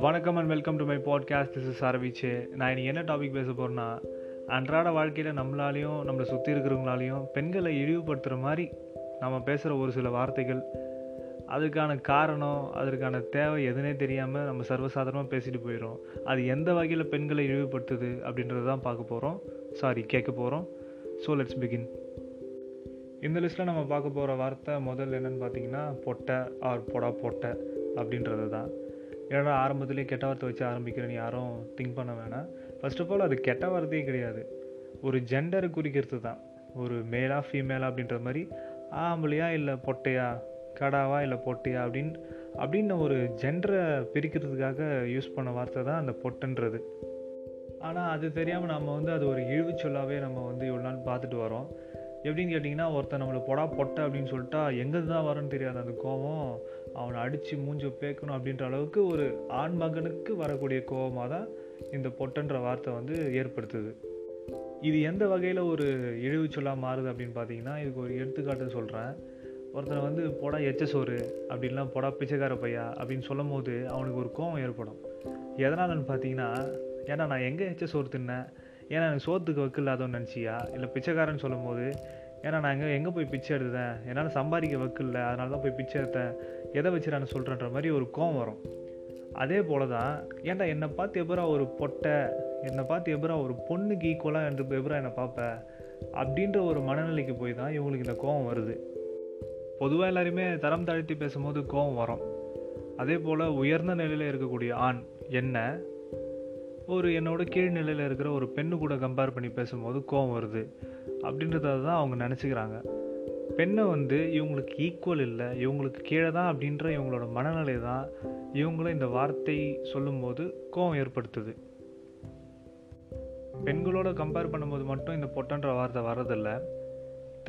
வணக்கம் and welcome to my podcast this is அரவிச்சு நான் இன்னைக்கு என்ன டாபிக் பேச போகிறேன்னா அன்றாட வாழ்க்கையில் நம்மளாலையும் நம்மளை சுற்றி இருக்கிறவங்களாலையும் பெண்களை இழிவுபடுத்துகிற மாதிரி நம்ம பேசுகிற ஒரு சில வார்த்தைகள். அதுக்கான காரணம் அதற்கான தேவை எதுனே தெரியாமல் நம்ம சர்வசாதாரணமாக பேசிட்டு போயிடும் அது எந்த வகையில் பெண்களை இழிவுபடுத்துது அப்படின்றது தான் பார்க்க போகிறோம் சாரி கேட்க போகிறோம் ஸோ லெட்ஸ் பிகின் இந்த லிஸ்ட்டில் நம்ம பார்க்க போகிற வார்த்தை முதல் என்னென்னு பார்த்தீங்கன்னா பொட்டை ஆர் பொடா பொட்டை அப்படின்றது தான். ஏன்னா ஆரம்பத்துலேயே கெட்ட வார்த்தை வச்சு ஆரம்பிக்கிறேன்னு யாரும் திங்க் பண்ண வேணாம். ஃபர்ஸ்ட் ஆஃப் ஆல் அது கெட்ட வார்த்தையே கிடையாது. ஒரு ஜெண்டரை குறிக்கிறது தான். ஒரு மேலா ஃபீமேலா அப்படின்ற மாதிரி ஆம்பளையா இல்லை பொட்டையா கடாவா இல்லை பொட்டையா அப்படின்னு அப்படின்னு ஒரு ஜெண்டரை பிரிக்கிறதுக்காக யூஸ் பண்ண வார்த்தை தான் அந்த பொட்டுன்றது. ஆனால் அது தெரியாமல் நம்ம வந்து அது ஒரு இழிவு சொல்லாவே நம்ம வந்து இவ்வளோ நாள் பார்த்துட்டு வரோம் எப்படின்னு கேட்டிங்கன்னா ஒருத்தன் நம்மளை பொடா பொட்டை அப்படின்னு சொல்லிட்டா எங்கே தான் வரும்னு தெரியாது அந்த கோவம் அவனை அடித்து மூஞ்சி பேக்கணும் அப்படின்ற அளவுக்கு ஒரு ஆண் மகனுக்கு வரக்கூடிய கோபமாக தான் இந்த பொட்டன்ற வார்த்தை வந்து ஏற்படுத்துது. இது எந்த வகையில் ஒரு இழிவு சொல்லாக மாறுது அப்படின்னு பார்த்தீங்கன்னா இதுக்கு ஒரு எடுத்துக்காட்டு சொல்கிறேன் ஒருத்தனை வந்து பொடா எச்ச சோறு அப்படின்லாம் பொடா பிச்சைக்கார பையா அப்படின்னு சொல்லும் போது அவனுக்கு ஒரு கோவம் ஏற்படும். எதனாலன்னு பார்த்தீங்கன்னா ஏன்னா நான் எங்கே எச்ச சோறு தின்னேன்? ஏன்னா எனக்கு சோத்துக்கு வக்கு இல்லாதவன்னு நினச்சியா? இல்லை பிச்சைக்காரன்னு சொல்லும் போது ஏன்னா நான் எங்கே எங்கே போய் பிச்சை எடுத்தேன்? என்னால் சம்பாதிக்க வக்கு இல்லை. அதனால தான் போய் பிச்சை எடுத்தேன். எதை வச்சு நான் சொல்கிறேன்ற மாதிரி ஒரு கோவம் வரும். அதே போல தான் ஏன்டா என்னை பார்த்து எப்பரா ஒரு பொட்டை என்னை பார்த்து எப்பரா ஒரு பொண்ணுக்கு ஈக்குவலாக என்று எப்பரா என்னை பார்ப்பேன் அப்படின்ற ஒரு மனநிலைக்கு போய் தான் இவங்களுக்கு இந்த கோவம் வருது. பொதுவாக எல்லாருமே தரம் தாழ்த்தி பேசும்போது கோவம் வரும். அதே போல் உயர்ந்த நிலையில் இருக்கக்கூடிய ஆண் என்ன? ஒரு என்னோட கீழ்நிலையில் இருக்கிற ஒரு பெண்ணு கூட கம்பேர் பண்ணி பேசும்போது கோவம் வருது. அப்படின்றத தான் அவங்க நினச்சிக்கிறாங்க. பெண்ணை வந்து இவங்களுக்கு ஈக்குவல் இல்லை இவங்களுக்கு கீழே தான் அப்படின்ற இவங்களோட மனநிலை தான் இவங்கள இந்த வார்த்தை சொல்லும்போது கோவம் ஏற்படுத்துது. பெண்களோட கம்பேர் பண்ணும்போது மட்டும் இந்த பொட்டன்ற வார்த்தை வர்றதில்லை.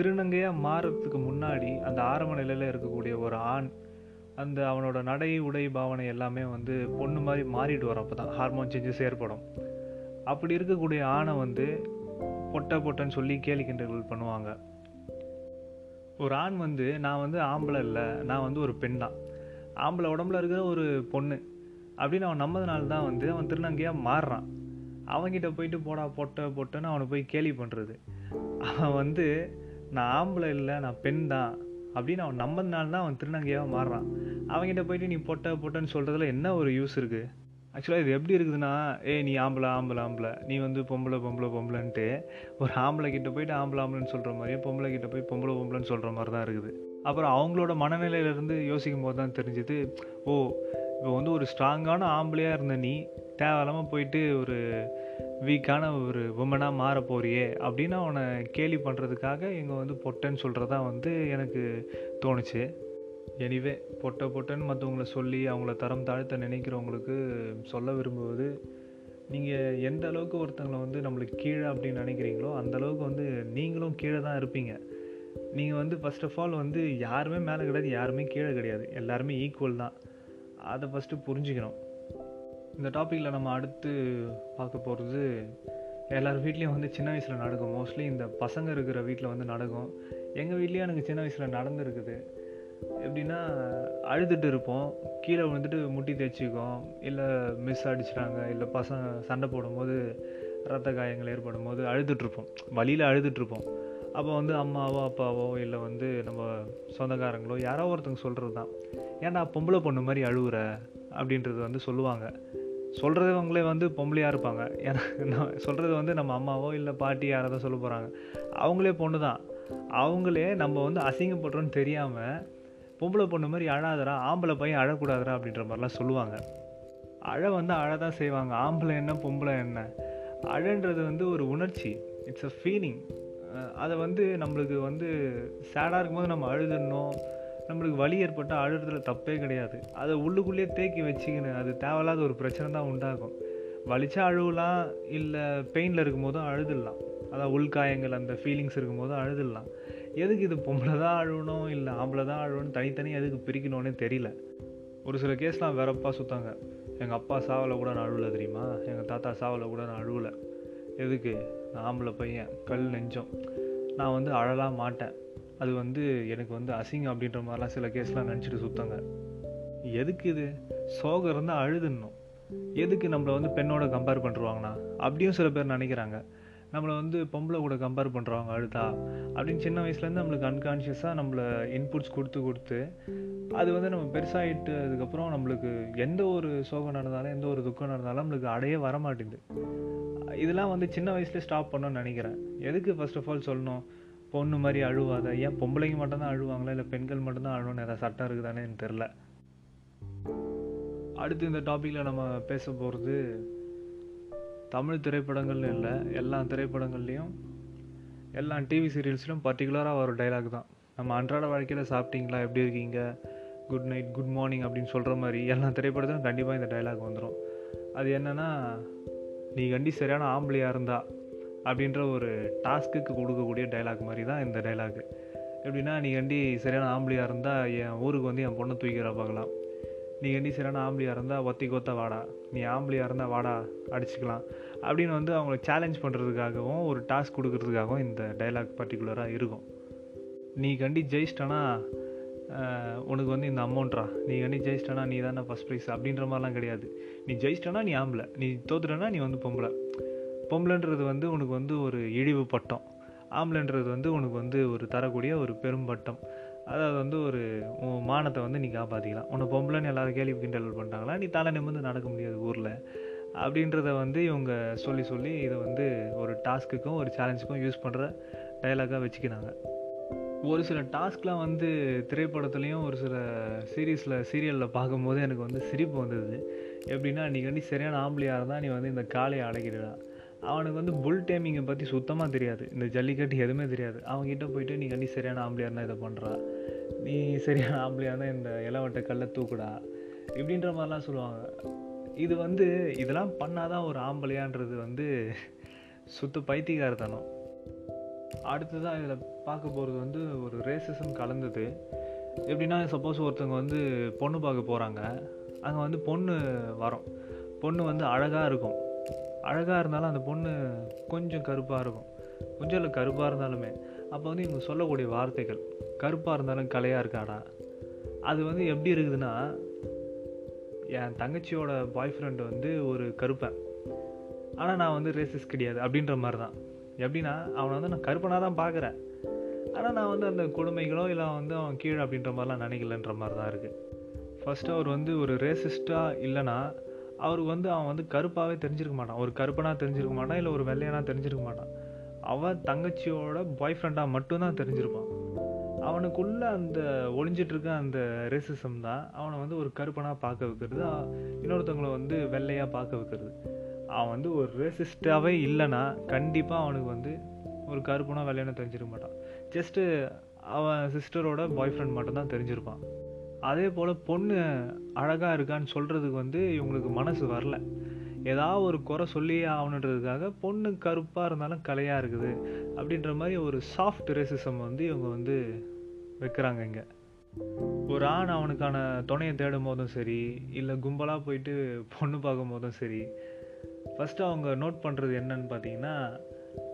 திருநங்கையாக மாறுறதுக்கு முன்னாடி அந்த ஆரம்ப நிலையில் இருக்கக்கூடிய ஒரு ஆண் அந்த அவனோட நடை உடை பாவனை எல்லாமே வந்து பொண்ணு மாதிரி மாறிட்டு வரும் அப்போ தான் ஹார்மோன் சேஞ்சஸ் ஏற்படும். அப்படி இருக்கக்கூடிய ஆணை வந்து பொட்டை பொட்டைன்னு சொல்லி கேலி கிண்டல்கள் பண்ணுவாங்க. ஒரு ஆண் வந்து நான் வந்து ஆம்பளை இல்லை நான் வந்து ஒரு பெண் தான். ஆம்பளை உடம்புல இருக்கிற ஒரு பொண்ணு. அப்படின்னு அவன் நம்பதுனால தான் வந்து அவன் திருநங்கையாக மாறுறான். அவன்கிட்ட போயிட்டு போடா பொட்டை பொட்டைன்னு அவனை போய் கேலி பண்ணுறது அவன் வந்து நான் ஆம்பளை இல்லை நான் பெண் தான். அப்படின்னு அவன் நம்பதுனால தான் அவன் திருநங்கையாக மாறுறான். அவங்ககிட்ட போயிட்டு நீ பொட்டை பொட்டைன்னு சொல்கிறதுல என்ன ஒரு யூஸ் இருக்குது ஆக்சுவலாக இது எப்படி இருக்குதுன்னா ஏ நீ ஆம்பளை ஆம்பளை ஆம்பளை. நீ வந்து பொம்பளை பொம்பளை பொம்பளைன்ட்டு ஒரு ஆம்பளை கிட்ட போயிட்டு ஆம்பளை ஆம்பளைன்னு சொல்கிற மாதிரியும் பொம்பளை கிட்ட போய் பொம்பளை பொம்பளைன்னு சொல்கிற மாதிரி தான் இருக்குது. அப்புறம் அவங்களோட மனநிலையிலேருந்து யோசிக்கும் போது தான் தெரிஞ்சுது ஓ இப்போ வந்து ஒரு ஸ்ட்ராங்கான ஆம்பளையாக இருந்த நீ தேவையில்லாமல் போயிட்டு ஒரு வீக்கான ஒரு உமனாக மாற போறியே அப்படின்னு அவனை கேலி பண்ணுறதுக்காக இங்கே வந்து பொட்டைன்னு சொல்கிறதா வந்து எனக்கு தோணுச்சு. எனிவே பொட்டை பொட்டைன்னு மற்றவங்கள சொல்லி அவங்கள தரம் தாழ்த்த நினைக்கிறவங்களுக்கு சொல்ல விரும்புவது நீங்கள் எந்த அளவுக்கு ஒருத்தங்களை வந்து நம்மளுக்கு கீழே அப்படின்னு நினைக்கிறீங்களோ அந்தளவுக்கு வந்து நீங்களும் கீழே தான் இருப்பீங்க. நீங்கள் வந்து ஃபஸ்ட் ஆஃப் ஆல் வந்து யாருமே மேலே கிடையாது யாருமே கீழே கிடையாது. எல்லாருமே ஈக்குவல் தான். அதை ஃபஸ்ட்டு புரிஞ்சுக்கணும். இந்த டாப்பிக்கில் நம்ம அடுத்து பார்க்க போகிறது எல்லார் வீட்லேயும் வந்து சின்ன வயசில் நடக்கும். மோஸ்ட்லி இந்த பசங்க இருக்கிற வீட்டில் வந்து நடக்கும். எங்கள் வீட்லேயும் எனக்கு சின்ன வயசில் நடந்துருக்குது. எப்படின்னா அழுதுட்டு இருப்போம். கீழே விழுந்துட்டு முட்டி தேய்ச்சிக்கும் இல்லை மிஸ் அடிச்சிட்டாங்க இல்லை பசங்க சண்டை போடும்போது ரத்த காயங்கள் ஏற்படும் போது அழுதுட்ருப்போம் வழியில் அழுதுட்ருப்போம் அப்போ வந்து அம்மாவோ அப்பாவோ இல்லை வந்து நம்ம சொந்தக்காரங்களோ யாரோ ஒருத்தங்க சொல்கிறது தான் ஏன்னா பொம்பளை பொண்ணு மாதிரி அழுகுற அப்படின்றது வந்து சொல்லுவாங்க. சொல்கிறவங்களே வந்து பொம்பளையாக இருப்பாங்க. ஏன்னா நான் சொல்கிறது வந்து நம்ம அம்மாவோ இல்லை பாட்டி யாராவது தான் சொல்ல போகிறாங்க அவங்களே பொண்ணு தான். அவங்களே நம்ம வந்து அசிங்கப்படுறோன்னு தெரியாமல் பொம்பளை பொண்ணு மாதிரி அழாதரா ஆம்பளை பையன் அழக்கூடாதரா அப்படின்ற மாதிரிலாம் சொல்லுவாங்க. அழ வந்து அழதான் செய்வாங்க. ஆம்பளை என்ன பொம்பளை என்ன? அழன்றது வந்து ஒரு உணர்ச்சி. இட்ஸ் அ ஃபீலிங் அதை வந்து நம்மளுக்கு வந்து சேடாக இருக்கும்போது நம்ம அழுதுடணும். நம்மளுக்கு வலி ஏற்பட்டால் அழுறதுல தப்பே கிடையாது. அதை உள்ளுக்குள்ளேயே தேக்கி வச்சுக்கின்னு அது தேவையில்லாத ஒரு பிரச்சனை தான் உண்டாகும். வலிச்சா அழுவலாம் இல்லை பெயினில் இருக்கும்போதும் அழுதுடலாம். அதான் உள்காயங்கள் அந்த ஃபீலிங்ஸ் இருக்கும்போதும் அழுதுடலாம். எதுக்கு இது பொம்பளை தான் அழுகணும் இல்லை ஆம்பளை தான் அழுகணும் தனித்தனியாக எதுக்கு பிரிக்கணும்னே தெரியல. ஒரு சில கேஸ்லாம் வேறப்பா சுத்தாங்க. எங்கள் அப்பா சாவலை கூட நான் அழுவலை தெரியுமா? எங்கள் தாத்தா சாவலை கூட நான் அழுவலை. எதுக்கு? நான் ஆம்பளை பையன் கல் நெஞ்சம். நான் வந்து அழலாம் மாட்டேன். அது வந்து எனக்கு வந்து அசிங்கம் அப்படின்ற மாதிரிலாம் சில கேஸ்லாம் நினச்சிட்டு சுத்தாங்க. எதுக்கு இது? சோகம் இருந்தால் அழுதுன்னும். எதுக்கு நம்மளை வந்து பெண்ணோட கம்பேர் பண்ணுருவாங்கண்ணா அப்படியும் சில பேர் நினைக்கிறாங்க. நம்மளை வந்து பொம்பளை கூட கம்பேர் பண்ணுறவங்க அழுதா? அப்படின்னு சின்ன வயசுலேருந்து நம்மளுக்கு அன்கான்ஷியஸாக நம்மளை இன்புட்ஸ் கொடுத்து கொடுத்து அது வந்து நம்ம பெருசாகிட்டு அதுக்கப்புறம் நம்மளுக்கு எந்த ஒரு சோகம் நடந்தாலும் எந்த ஒரு துக்கம் நடந்தாலும் நம்மளுக்கு அடையே வர மாட்டேங்குது இதெல்லாம் வந்து சின்ன வயசுலேயே ஸ்டாப் பண்ணணும்னு நினைக்கிறேன். எதுக்கு ஃபர்ஸ்ட் ஆஃப் ஆல் சொல்லணும்? பொண்ணு மாதிரி அழுவாத? ஏன் பொம்பளைங்க மட்டும்தான் அழுவாங்களா? இல்லை பெண்கள் மட்டும்தான் அழுவணும் ஏதாவது சட்டம் இருக்குதானேன்னு தெரில அடுத்து இந்த டாப்பிக்கில் நம்ம பேச போகிறது தமிழ் திரைப்படங்கள்னு இல்லை எல்லா திரைப்படங்கள்லேயும் எல்லா டிவி சீரியல்ஸ்லையும் பர்டிகுலராக ஒரு டைலாக் தான். நம்ம அன்றாட வாழ்க்கையில் சாப்பிட்டீங்களா? எப்படி இருக்கீங்க? குட் நைட் குட் மார்னிங் அப்படின்னு சொல்கிற மாதிரி எல்லா திரைப்படத்திலும் கண்டிப்பாக இந்த டைலாக் வந்துடும் அது என்னென்னா நீ கண்டி சரியான ஆம்பளையாக இருந்தால் அப்படின்ற ஒரு டாஸ்க்குக்கு கொடுக்கக்கூடிய டைலாக் மாதிரி தான் இந்த டைலாக் எப்படின்னா நீ கண்டி சரியான ஆம்பளையாக இருந்தால் என் ஊருக்கு வந்து என் பொண்ணை தூக்கிற பார்க்கலாம். நீ கண்டி சரியான ஆம்பளையாக இருந்தால் ஒத்தி கொத்த வாடா. நீ ஆம்பளையாக இருந்தால் வாடா அடிச்சுக்கலாம். அப்படின்னு வந்து அவங்கள சேலஞ்ச் பண்ணுறதுக்காகவும் ஒரு டாஸ்க் கொடுக்கறதுக்காகவும் இந்த டைலாக் பர்டிகுலராக இருக்கும். நீ கண்டி ஜெயிச்சிட்டனா உனக்கு வந்து இந்த அமௌண்ட்ரா நீ கண்டி ஜெயிச்சிட்டனா நீ தானே ஃபஸ்ட் ப்ரைஸ் அப்படின்ற மாதிரிலாம் கிடையாது. நீ ஜெயிச்சிட்டனா நீ ஆம்பளை. நீ தோத்துட்டனா நீ வந்து பொம்பளை. பொம்பளைன்றது வந்து உனக்கு வந்து ஒரு இழிவு பட்டம். ஆம்பளைன்றது வந்து உனக்கு வந்து ஒரு தரக்கூடிய ஒரு பெரும் பட்டம். அதாவது வந்து ஒரு உன் மானத்தை வந்து நீ காப்பாற்றிக்கலாம் உன்னை பொம்பளைன்னு எல்லாரும் கேள்வி கிண்டல் பண்ணிட்டாங்களா? நீ தலை நிமிர்ந்து நடக்க முடியாது ஊரில். அப்படின்றத வந்து இவங்க சொல்லி சொல்லி இதை வந்து ஒரு டாஸ்க்குக்கும் ஒரு சேலஞ்சுக்கும் யூஸ் பண்ணுற டைலாக்காக வச்சுக்கினாங்க. ஒரு சில டாஸ்க்லாம் வந்து திரைப்படத்துலேயும் ஒரு சில சீரீஸில் சீரியலில் பார்க்கும்போது எனக்கு வந்து சிரிப்பு வந்தது. எப்படின்னா நீ சரியான ஆம்பளையாக இருந்தால் நீ வந்து இந்த காளையை அடக்கிடுடா. அவனுக்கு வந்து புல் டேமிங்கை பற்றி சுத்தமாக தெரியாது. இந்த ஜல்லிக்கட்டு எதுவுமே தெரியாது. அவங்ககிட்ட போயிட்டு நீ கண்டி சரியான ஆம்பளையாக இருந்தால் இதை பண்ணுறா நீ சரியான ஆம்பளையாக இருந்தால் இந்த இலவட்ட கல்லை தூக்குடா. இப்படின்ற மாதிரிலாம் சொல்லுவாங்க. இது வந்து இதெல்லாம் பண்ணாதான் ஒரு ஆம்பளையான்றது வந்து சுத்த பைத்தியகாரத்தனம் அடுத்ததாக இதில் பார்க்க போகிறது வந்து ஒரு ரேசிசம் கலந்தது. எப்படின்னா சப்போஸ் ஒருத்தவங்க வந்து பொண்ணு பார்க்க போகிறாங்க அங்கே வந்து பொண்ணு வரும். பொண்ணு வந்து அழகாக இருக்கும். அழகாக இருந்தாலும் அந்த பொண்ணு கொஞ்சம் கருப்பாக இருக்கும். கொஞ்சம் இல்லை கருப்பாக இருந்தாலுமே. அப்போ வந்து இவங்க சொல்லக்கூடிய வார்த்தைகள் கருப்பாக இருந்தாலும் கலையாக இருக்காடா? அது வந்து எப்படி இருக்குதுன்னா என் தங்கச்சியோட பாய் ஃப்ரெண்டு வந்து ஒரு கருப்பேன். ஆனால் நான் வந்து ரேசிஸ் கிடையாது அப்படின்ற மாதிரி தான் எப்படின்னா அவனை வந்து நான் கருப்பனாக தான் பார்க்குறேன் ஆனால் நான் வந்து அந்த கொடுமைகளோ இல்லை வந்து அவன் கீழே அப்படின்ற மாதிரிலாம் நினைக்கலன்ற மாதிரி தான் இருக்குது ஃபஸ்ட்டு அவர் வந்து ஒரு ரேசிஸ்ட்டாக இல்லைன்னா அவருக்கு வந்து அவன் வந்து கருப்பாகவே தெரிஞ்சிருக்க மாட்டான். ஒரு கருப்பனாக தெரிஞ்சிருக்க மாட்டான் இல்லை ஒரு வெள்ளையனாக தெரிஞ்சிருக்க மாட்டான். அவன் தங்கச்சியோட பாய் ஃப்ரெண்டாக மட்டும்தான் தெரிஞ்சிருப்பான். அவனுக்குள்ளே அந்த ஒளிஞ்சிட்ருக்க அந்த ரேசிசம் தான் அவனை வந்து ஒரு கருப்பனாக பார்க்க வைக்கிறது. இன்னொருத்தவங்களை வந்து வெள்ளையாக பார்க்க வைக்கிறது. அவன் வந்து ஒரு ரேசிஸ்டாகவே இல்லைன்னா கண்டிப்பாக அவனுக்கு வந்து ஒரு கருப்பனாக வெள்ளையான தெரிஞ்சிருக்க மாட்டான். ஜஸ்ட்டு அவன் சிஸ்டரோட பாய் ஃப்ரெண்ட் மட்டும்தான் தெரிஞ்சிருப்பான். அதே போல் பொண்ணு அழகாக இருக்கான்னு சொல்கிறதுக்கு வந்து இவங்களுக்கு மனசு வரல. ஏதாவது ஒரு குறை சொல்லியே ஆகணுன்றதுக்காக பொண்ணு கருப்பாக இருந்தாலும் கலையாக இருக்குது அப்படின்ற மாதிரி ஒரு சாஃப்ட் ரேசிசம் வந்து இவங்க வந்து வைக்கிறாங்க இங்கே. ஒரு ஆண் அவனுக்கான துணையை தேடும் போதும் சரி இல்லை கும்பலாக போயிட்டு பொண்ணு பார்க்கும் போதும் சரி ஃபஸ்ட்டு அவங்க நோட் பண்ணுறது என்னன்னு பார்த்தீங்கன்னா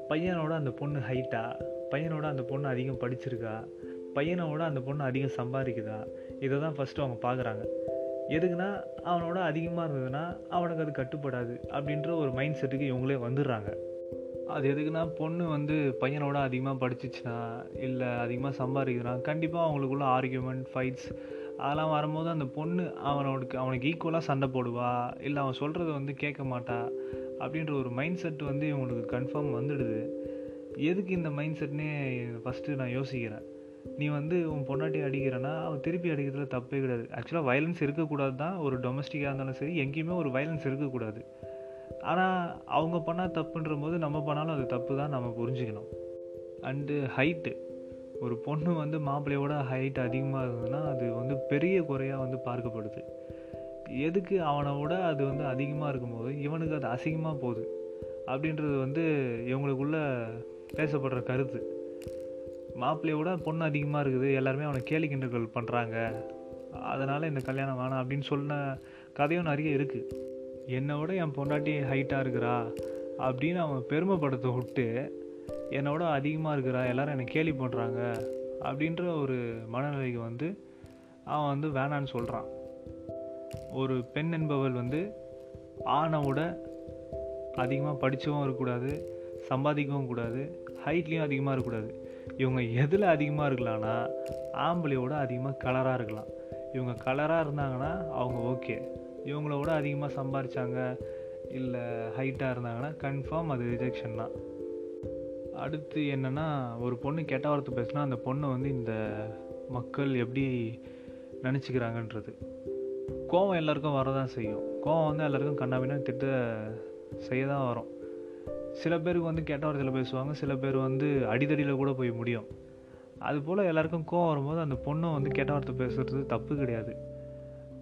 பையனோட அந்த பொண்ணு ஹைட்டா பையனோட அந்த பொண்ணு அதிகம் படிச்சிருக்கா பையனோட அந்த பொண்ணு அதிகம் சம்பாதிக்குதா இதை தான் ஃபஸ்ட்டு அவங்க பார்க்குறாங்க எதுக்குன்னா அவனோட அதிகமாக இருந்ததுன்னா அவனுக்கு அது கட்டுப்படாது அப்படின்ற ஒரு மைண்ட் செட்டுக்கு இவங்களே வந்துடுறாங்க. அது எதுக்குன்னா பொண்ணு வந்து பையனோட அதிகமாக படிச்சிச்சுன்னா இல்லை அதிகமாக சம்பாதிக்குதுன்னா கண்டிப்பாக அவங்களுக்குள்ள ஆர்கியூமெண்ட் ஃபைட்ஸ் அதெல்லாம் வரும்போது அந்த பொண்ணு அவனோட அவனுக்கு ஈக்குவலாக சண்டை போடுவா இல்லை அவன் சொல்கிறத வந்து கேட்க மாட்டா அப்படின்ற ஒரு மைண்ட் செட் வந்து இவங்களுக்கு கன்ஃபார்ம் வந்துடுது. எதுக்கு இந்த மைண்ட் செட்னே ஃபஸ்ட்டு நான் யோசிக்கிறேன். நீ வந்து உன் பொண்டாட்டி அடிக்கிறனா அவன் திருப்பி அடிக்கிறதுல தப்பே கிடையாது. ஆக்சுவலாக வயலன்ஸ் இருக்கக்கூடாது தான் ஒரு டொமஸ்டிக்காக இருந்தாலும் சரி எங்கேயுமே ஒரு வயலன்ஸ் இருக்கக்கூடாது. ஆனால் அவங்க பண்ணால் தப்புன்ற போது நம்ம பண்ணாலும் அது தப்பு தான் நம்ம புரிஞ்சுக்கணும். அண்டு ஹைட்டு ஒரு பொண்ணு வந்து மாப்பிள்ளையோட ஹைட் அதிகமாக இருந்ததுன்னா அது வந்து பெரிய குறையாக வந்து பார்க்கப்படுது. எதுக்கு அவனை விட அது வந்து அதிகமாக இருக்கும்போது இவனுக்கு அது அசிங்கமாக போகுது. அப்படின்றது வந்து இவங்களுக்குள்ள பேசப்படுற கருத்து. மாப்பிள்ளையோட பொண்ணு அதிகமாக இருக்குது. எல்லாருமே அவனை கேலி கிண்டல்கள் பண்ணுறாங்க அதனால் இந்த கல்யாணம் வேணாம் அப்படின்னு சொன்ன கதையும் நிறைய இருக்குது என்னை விட என் பொண்டாட்டி ஹைட்டாக இருக்கிறா அப்படின்னு அவன் பெருமைப்படுத்த விட்டு என்னோட அதிகமாக இருக்கிறா எல்லோரும் என்னை கேலி பண்ணுறாங்க அப்படின்ற ஒரு மனநிலைக்கு வந்து அவன் வந்து வேணான்னு சொல்கிறான் ஒரு பெண் என்பவள் வந்து ஆணை விட அதிகமாக படித்தவும் இருக்கக்கூடாது சம்பாதிக்கவும் கூடாது ஹைட்லேயும் அதிகமாக இருக்கக்கூடாது. இவங்க எதில் அதிகமாக இருக்கலாம்னா ஆம்பளையோட அதிகமாக கலராக இருக்கலாம். இவங்க கலராக இருந்தாங்கன்னா அவங்க ஓகே இவங்கள விட அதிகமாக சம்பாரித்தாங்க இல்லை ஹைட்டாக இருந்தாங்கன்னா கன்ஃபார்ம் அது ரிஜெக்ஷன் தான். அடுத்து என்னென்னா ஒரு பொண்ணு கெட்ட வார்த்தை பேசுனா அந்த பொண்ணை வந்து இந்த மக்கள் எப்படி நினச்சிக்கிறாங்கன்றது. கோவம் எல்லாருக்கும் வரதான் செய்யும். கோவம் வந்து எல்லாருக்கும் கண்ணாபின்னா திட்ட செய்ய தான் வரும். சில பேருக்கு வந்து கெட்ட வார்த்தையில் பேசுவாங்க சில பேர் வந்து அடிதடியில் கூட போய் முடியும். அதுபோல் எல்லாருக்கும் கோவம் வரும்போது அந்த பொண்ணை வந்து கெட்ட வார்த்தை பேசுகிறது தப்பு கிடையாது.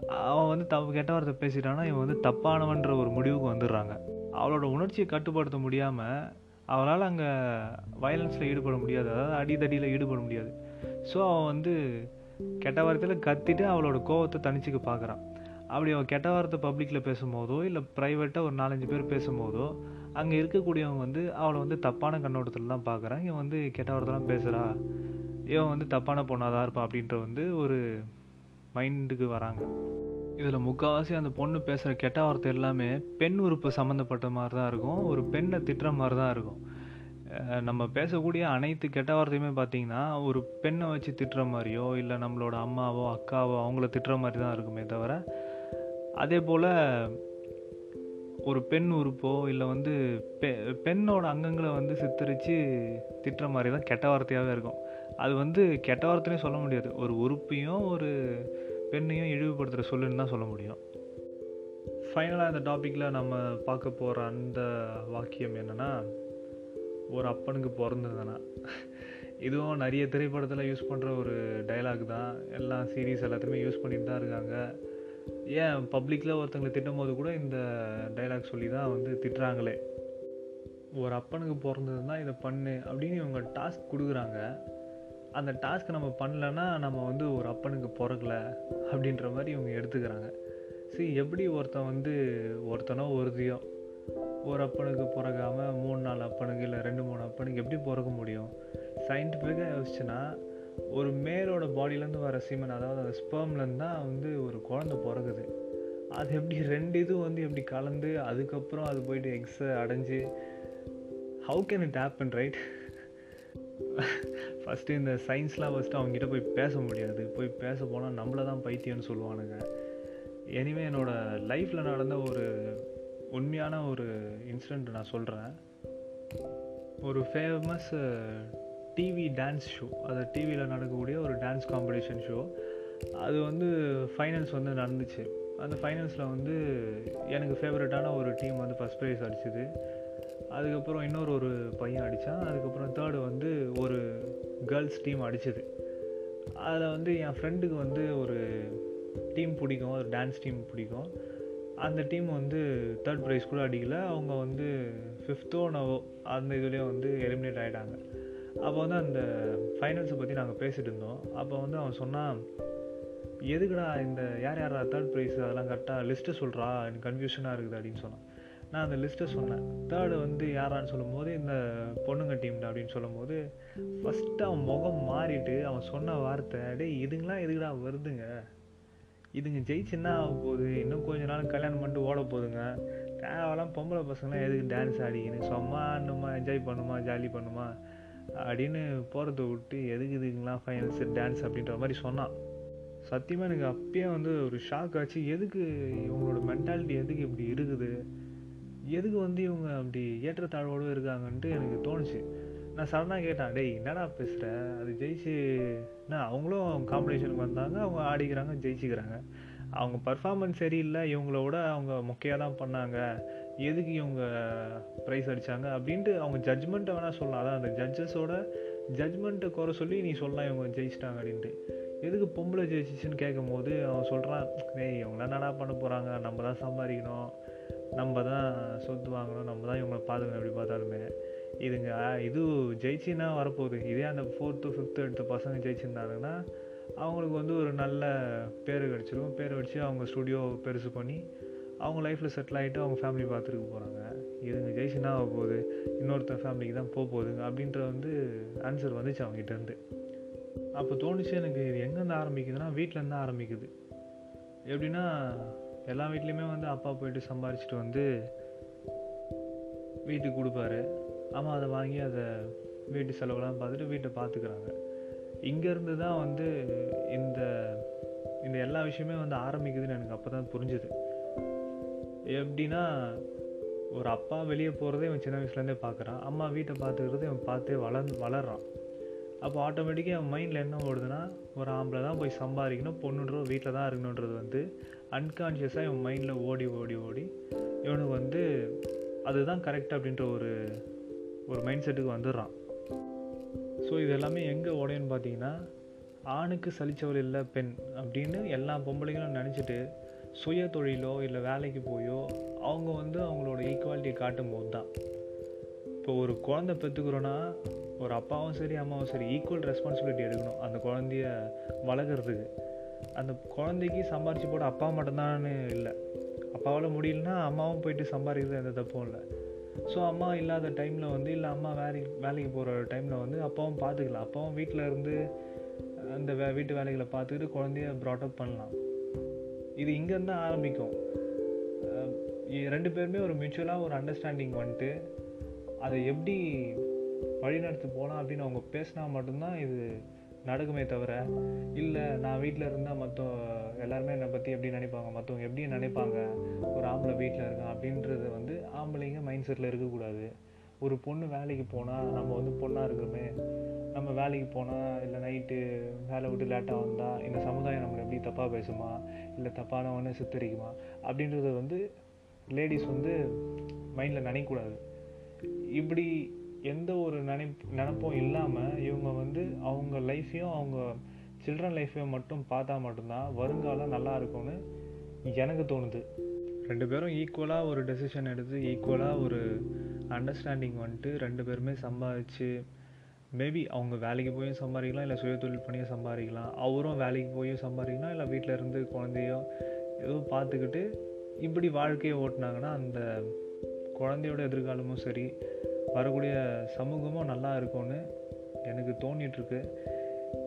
அவன் வந்து தப்பு கெட்ட வார்த்தை பேசிட்டான்னா இவன் வந்து தப்பானவன்ற ஒரு முடிவுக்கு வந்துடுறாங்க. அவளோட உணர்ச்சியை கட்டுப்படுத்த முடியாமல் அவளால் அங்கே வயலன்ஸில் ஈடுபட முடியாது. அதாவது அடிதடியில் ஈடுபட முடியாது. ஸோ அவன் வந்து கெட்ட வார்த்தையில் கத்திட்டு அவளோட கோவத்தை தனிச்சுக்க பார்க்குறான் அப்படி அவன் கெட்ட வார்த்தை பப்ளிக்கில் பேசும்போதோ இல்லை ப்ரைவேட்டாக ஒரு நாலஞ்சு பேர் பேசும்போதோ அங்கே இருக்கக்கூடியவங்க வந்து அவளை வந்து தப்பான கண்ணோட்டத்தில் தான் பார்க்குறான் இவன் வந்து கெட்ட வார்த்தைலாம் பேசுகிறா இவன் வந்து தப்பான பொண்ணாக தான் இருப்பான் அப்படின்ற வந்து ஒரு மைண்டுக்கு வராங்க. இதில் முக்கால்வாசி அந்த பொண்ணு பேசுகிற கெட்ட வார்த்தை எல்லாமே பெண் உறுப்பு சம்மந்தப்பட்ட மாதிரி தான் இருக்கும். ஒரு பெண்ணை திட்டுற மாதிரி தான் இருக்கும் நம்ம பேசக்கூடிய அனைத்து கெட்ட வார்த்தையுமே பார்த்திங்கன்னா ஒரு பெண்ணை வச்சு திட்டுற மாதிரியோ இல்லை நம்மளோட அம்மாவோ அக்காவோ அவங்கள திட்டுற மாதிரி தான் இருக்குமே தவிர அதே போல் ஒரு பெண் உறுப்போ இல்லை வந்து பெ பெண்ணோட அங்கங்களை வந்து சித்தரித்து திட்டுற மாதிரி தான் கெட்ட வார்த்தையாகவே இருக்கும். அது வந்து கெட்ட வார்த்தையும் சொல்ல முடியாது. ஒரு உறுப்பையும் ஒரு பெண்ணையும் இழிவுபடுத்துகிற சொல்லுன்னு தான் சொல்ல முடியும். ஃபைனலாக இந்த டாப்பிக்கில் நம்ம பார்க்க போகிற அந்த வாக்கியம் என்னென்னா ஒரு அப்பனுக்கு பிறந்ததுனா இதுவும் நிறைய திரைப்படத்தில் யூஸ் பண்ணுற ஒரு டைலாக் தான். எல்லா சீரீஸ் எல்லாத்தையுமே யூஸ் பண்ணிட்டு தான் இருக்காங்க. ஏன் பப்ளிக்கில் ஒருத்தங்களை திட்டும் போது கூட இந்த டைலாக் சொல்லி தான் வந்து திட்டுறாங்களே. ஒரு அப்பனுக்கு பிறந்ததுன்னா இதை பண்ணு அப்படின்னு இவங்க டாஸ்க் கொடுக்குறாங்க. அந்த டாஸ்க்கை நம்ம பண்ணலன்னா நம்ம வந்து ஒரு அப்பனுக்கு பிறக்கல அப்படின்ற மாதிரி இவங்க எடுத்துக்கிறாங்க. சரி எப்படி ஒருத்தன் வந்து ஒருத்தனோ ஒருதியோ ஒரு அப்பனுக்கு பிறகாமல் மூணு நாலு அப்பனுக்கு இல்லை ரெண்டு மூணு அப்பனுக்கு எப்படி பிறக்க முடியும்? சயின்டிஃபிக்காக யோசிச்சுன்னா ஒரு மேலோட பாடியிலேருந்து வர சீமன் அதாவது அந்த ஸ்பேம்லேருந்து தான் வந்து ஒரு குழந்த பிறகுது அது எப்படி ரெண்டு இதுவும் வந்து எப்படி கலந்து அதுக்கப்புறம் அது போயிட்டு எக்ஸை அடைஞ்சு how can it happen right first இந்த சயின்ஸ்லாம் ஃபஸ்ட்டு அவங்ககிட்ட போய் பேச முடியாது. போய் பேச போனால் நம்மளை தான் பைத்தியம்னு சொல்லுவானுங்க. எனிவே என்னோடய லைஃப்பில் நடந்த ஒரு உண்மையான ஒரு இன்சிடெண்ட் நான் சொல்கிறேன் ஒரு ஃபேமஸ் டிவி டான்ஸ் ஷோ அது டிவியில் நடக்கக்கூடிய ஒரு டான்ஸ் காம்படிஷன் ஷோ அது வந்து ஃபைனல்ஸ் வந்து நடந்துச்சு. அந்த ஃபைனல்ஸில் வந்து எனக்கு ஃபேவரட்டான ஒரு டீம் வந்து ஃபஸ்ட் ப்ரைஸ் அடிச்சுது. அதுக்கப்புறம் இன்னொரு ஒரு பையன் அடித்தான் அதுக்கப்புறம் தேர்டு வந்து ஒரு கேர்ள்ஸ் டீம் அடிச்சது. அதில் வந்து என் ஃப்ரெண்டுக்கு வந்து ஒரு டீம் பிடிக்கும். ஒரு டான்ஸ் டீம் பிடிக்கும். அந்த டீம் வந்து தேர்ட் ப்ரைஸ் கூட அடிக்கல. அவங்க வந்து ஃபிஃப்த்தோ நவோ அந்த இதுலேயும் வந்து எலிமினேட் ஆகிட்டாங்க அப்போ வந்து அந்த ஃபைனல்ஸை பற்றி நாங்கள் பேசிகிட்டு இருந்தோம் அப்போ வந்து அவன் சொன்னான் எதுக்குடா இந்த யார் யாரா தேர்ட் ப்ரைஸ் அதெல்லாம் கரெக்டாக லிஸ்ட்டு சொல்கிறா எனக்கு கன்ஃபியூஷனாக இருக்குது அப்படின்னு சொன்னான். நான் அந்த லிஸ்ட்டை சொன்னேன். தேர்டு வந்து யாரான்னு சொல்லும் போது இந்த பொண்ணுங்க டீம் அப்படின்னு சொல்லும் போது ஃபஸ்ட்டு அவன் முகம் மாறிட்டு அவன் சொன்ன வார்த்தை டே இதுங்களாம் எதுக்குடா வருதுங்க? இதுங்க ஜெயிச்சுன்னா ஆக போகுது? இன்னும் கொஞ்ச நாள் கல்யாணம் பண்ணிட்டு ஓட போகுதுங்க தேவையெல்லாம் பொம்பளை பசங்களாம் எதுக்கு டான்ஸ் ஆடிக்கணும் சும்மா ஆடணுமா என்ஜாய் பண்ணுமா ஜாலி பண்ணுமா? அப்படின்னு போகிறத விட்டு எதுக்கு இதுங்களாம் ஃபைனல்ஸ் டான்ஸ் அப்படின்ற மாதிரி சொன்னான். சத்தியமாக எனக்கு அப்பயே வந்து ஒரு ஷாக் ஆச்சு. எதுக்கு இவங்களோட மென்டாலிட்டி எதுக்கு இப்படி இருக்குது? எதுக்கு வந்து இவங்க அப்படி ஏற்றத்தாழ்வோடு இருக்காங்கன்ட்டு எனக்கு தோணுச்சு. நான் சடனாக கேட்டேன் டேய் என்னடா பேசுகிற அது ஜெயிச்சு என்ன அவங்களும் காம்படிஷனுக்கு வந்தாங்க அவங்க ஆடிக்கிறாங்க ஜெயிச்சுக்கிறாங்க. அவங்க பர்ஃபார்மன்ஸ் சரியில்லை இவங்களோட அவங்க மொக்கையாக தான் பண்ணாங்க. எதுக்கு இவங்க ப்ரைஸ் அடித்தாங்க அப்படின்ட்டு அவங்க ஜட்ஜ்மெண்ட்டை வேணால் சொல்லலாம். அதான் அந்த ஜட்ஜஸோட ஜட்ஜ்மெண்ட்டை குறை சொல்லி நீ சொல்லலாம் இவங்க ஜெயிச்சிட்டாங்க அப்படின்ட்டு. எதுக்கு பொம்பளை ஜெயிச்சிச்சுன்னு கேட்கும் போது அவன் சொல்கிறான் ஏய் இவங்களாம் என்னடா பண்ண போகிறாங்க நம்ம தான் சம்பாதிக்கணும். நம்ம தான் சொத்து வாங்கணும். நம்ம தான் இவங்களை பார்த்துக்கணும் எப்படி பார்த்தாலுமே. இதுங்க இது ஜெயிச்சின்னா வரப்போகுது? இதே அந்த ஃபோர்த்து ஃபிஃப்த்து எடுத்த பசங்க ஜெயிச்சிருந்தாங்கன்னா அவங்களுக்கு வந்து ஒரு நல்ல பேர் கிடச்சிரும். பேர் வச்சு அவங்க ஸ்டுடியோ பெருசு பண்ணி அவங்க லைஃப்பில் செட்டில் ஆகிட்டு அவங்க ஃபேமிலி பார்த்துட்டு போகிறாங்க இதுங்க ஜெயிச்சுன்னா ஆக போகுது? இன்னொருத்தர் ஃபேமிலிக்கு தான் போக போகுதுங்க அப்படின்ற வந்து ஆன்சர் வந்துச்சு அவங்ககிட்டருந்து அப்போ தோணுச்சு எனக்கு இது எங்கேருந்து ஆரம்பிக்குதுன்னா வீட்டிலேருந்து ஆரம்பிக்குது. எப்படின்னா எல்லா வீட்லேயுமே வந்து அப்பா போயிட்டு சம்பாரிச்சிட்டு வந்து வீட்டுக்கு கொடுப்பாரு. அம்மா அதை வாங்கி அதை வீட்டு செலவுலாம் பார்த்துட்டு வீட்டை பார்த்துக்கிறாங்க இங்கேருந்து தான் வந்து இந்த இந்த எல்லா விஷயமே வந்து ஆரம்பிக்குதுன்னு எனக்கு அப்போ தான் புரிஞ்சுது. எப்படின்னா ஒரு அப்பா வெளியே போகிறதே இவன் சின்ன வயசுலேருந்தே பார்க்குறான். அம்மா வீட்டை பார்த்துக்கிறது இவன் பார்த்து வளர் வளர்றான். அப்போ ஆட்டோமேட்டிக்காக அவன் மைண்டில் என்ன ஓடுதுன்னா ஒரு ஆம்பளை தான் போய் சம்பாதிக்கணும் பொண்ணுன்ற வீட்டில் தான் இருக்கணுன்றது வந்து அன்கான்ஷியஸாக இவன் மைண்டில் ஓடி ஓடி ஓடி இவனுக்கு வந்து அதுதான் கரெக்ட் அப்படின்ற ஒரு ஒரு மைண்ட் செட்டுக்கு வந்துடுறான். ஸோ இது எல்லாமே எங்கே உடையன்னு பார்த்தீங்கன்னா ஆணுக்கு சலித்தவள் இல்லை பெண் அப்படின்னு எல்லா பொம்பளைங்களும் நினச்சிட்டு சுய தொழிலோ இல்லை வேலைக்கு போயோ அவங்க வந்து அவங்களோட ஈக்குவாலிட்டியை காட்டும் போது தான் இப்போ ஒரு குழந்தை பெற்றுக்கிறோன்னா ஒரு அப்பாவும் சரி அம்மாவும் சரி ஈக்குவல் ரெஸ்பான்சிபிலிட்டி எடுக்கணும். அந்த குழந்தைய வளர்க்குறதுக்கு. அந்த குழந்தைக்கு சம்பாரிச்சு போட அப்பா மட்டும்தான்னு இல்லை. அப்பாவால் முடியலன்னா அம்மாவும் போயிட்டு சம்பாதிக்கிறது எந்த தப்பும் இல்லை. ஸோ அம்மா இல்லாத டைமில் வந்து இல்லை அம்மா வேலைக்கு வேலைக்கு போகிற டைமில் வந்து அப்பாவும் பார்த்துக்கலாம் அப்பாவும் வீட்டில் இருந்து அந்த வே வீட்டு வேலைகளை பார்த்துக்கிட்டு குழந்தைய ப்ராட்டப் பண்ணலாம். இது இங்கேருந்து தான் ஆரம்பிக்கும் ரெண்டு பேருமே ஒரு மியூச்சுவலாக ஒரு அண்டர்ஸ்டாண்டிங் வந்துட்டு அதை எப்படி வழிநடத்தி போகலாம் அப்படின்னு அவங்க பேசினா மட்டும்தான் இது நடக்குமே தவிர இல்லை நான் வீட்டில் இருந்தால் மற்ற எல்லாருமே என்னை பற்றி எப்படி நினைப்பாங்க? மற்றவங்க எப்படி நினைப்பாங்க? ஒரு ஆம்பளை வீட்டில் இருக்கான் அப்படின்றது வந்து ஆம்பளைங்க மைண்ட் செட்டில் இருக்கக்கூடாது. ஒரு பொண்ணு வேலைக்கு போனால் நம்ம வந்து பொண்ணாக இருக்கிறோமே நம்ம வேலைக்கு போனால் இல்லை நைட்டு வேலை விட்டு லேட்டாக வந்தால் இந்த சமுதாயம் நம்மளை எப்படி தப்பாக பேசுமா? இல்லை தப்பானவனே சித்தரிக்குமா? அப்படின்றது வந்து லேடிஸ் வந்து மைண்டில் நினைக்கக்கூடாது. இப்படி எந்த ஒரு நினைப் நினப்பும் இல்லாமல் இவங்க வந்து அவங்க லைஃப்பையும் அவங்க சில்ட்ரன் லைஃப்பையும் மட்டும் பார்த்தா மட்டும்தான் வருங்காலம் நல்லா இருக்கும்னு எனக்கு தோணுது. ரெண்டு பேரும் ஈக்குவலாக ஒரு டெசிஷன் எடுத்து ஈக்குவலாக ஒரு அண்டர்ஸ்டாண்டிங் வந்துட்டு ரெண்டு பேருமே சம்பாதிச்சு மேபி அவங்க வேலைக்கு போயும் சம்பாதிக்கலாம் இல்லை சுய தொழில் பண்ணியும் சம்பாதிக்கலாம். அவரும் வேலைக்கு போயும் சம்பாதிக்கலாம் இல்லை வீட்டில் இருந்து குழந்தையோ ஏதோ பார்த்துக்கிட்டு இப்படி வாழ்க்கையை ஓட்டினாங்கன்னா அந்த குழந்தையோட எதிர்காலமும் சரி வரக்கூடிய சமூகமும் நல்லா இருக்கும்னு எனக்கு தோணிகிட்ருக்கு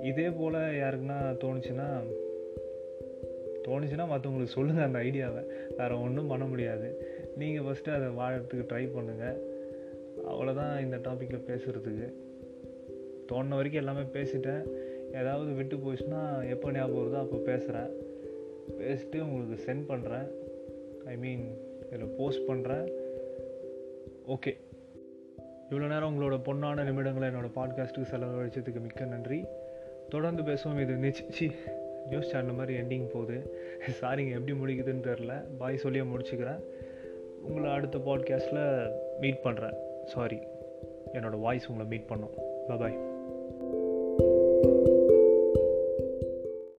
இதே போல் யாருக்குன்னா தோணுச்சுன்னா தோணுச்சுன்னா மற்றவங்களுக்கு சொல்லுங்கள் அந்த ஐடியாவை. வேறு ஒன்றும் பண்ண முடியாது. நீங்கள் ஃபஸ்ட்டு அதை வாழறதுக்கு ட்ரை பண்ணுங்கள் அவ்வளோதான் இந்த டாப்பிக்கில் பேசுகிறதுக்கு தோணுன வரைக்கும் எல்லாமே பேசிட்டேன். ஏதாவது விட்டு போச்சுன்னா எப்போ ஞாபகம் வருதோ அப்போ பேசுகிறேன் பேசிட்டு உங்களுக்கு சென்ட் பண்ணுறேன் ஐ மீன் இதில் போஸ்ட் பண்ணுறேன் ஓகே இவ்வளோ நேரம் உங்களோட பொண்ணான நிமிடங்களை என்னோடய பாட்காஸ்ட்டுக்கு செலவழிச்சதுக்கு மிக்க நன்றி. தொடர்ந்து பேசுவோம். இது நிச்சி நியூஸ் சேனல் மாதிரி எண்டிங் போகுது. சாரிங்க எப்படி முடிக்குதுன்னு தெரில பாய் சொல்லியே முடிச்சுக்கிறேன். உங்களை அடுத்த பாட்காஸ்ட்டில் மீட் பண்ணுறேன் சாரி என்னோடய வாய்ஸ் உங்களை மீட் பண்ணோம். பாய்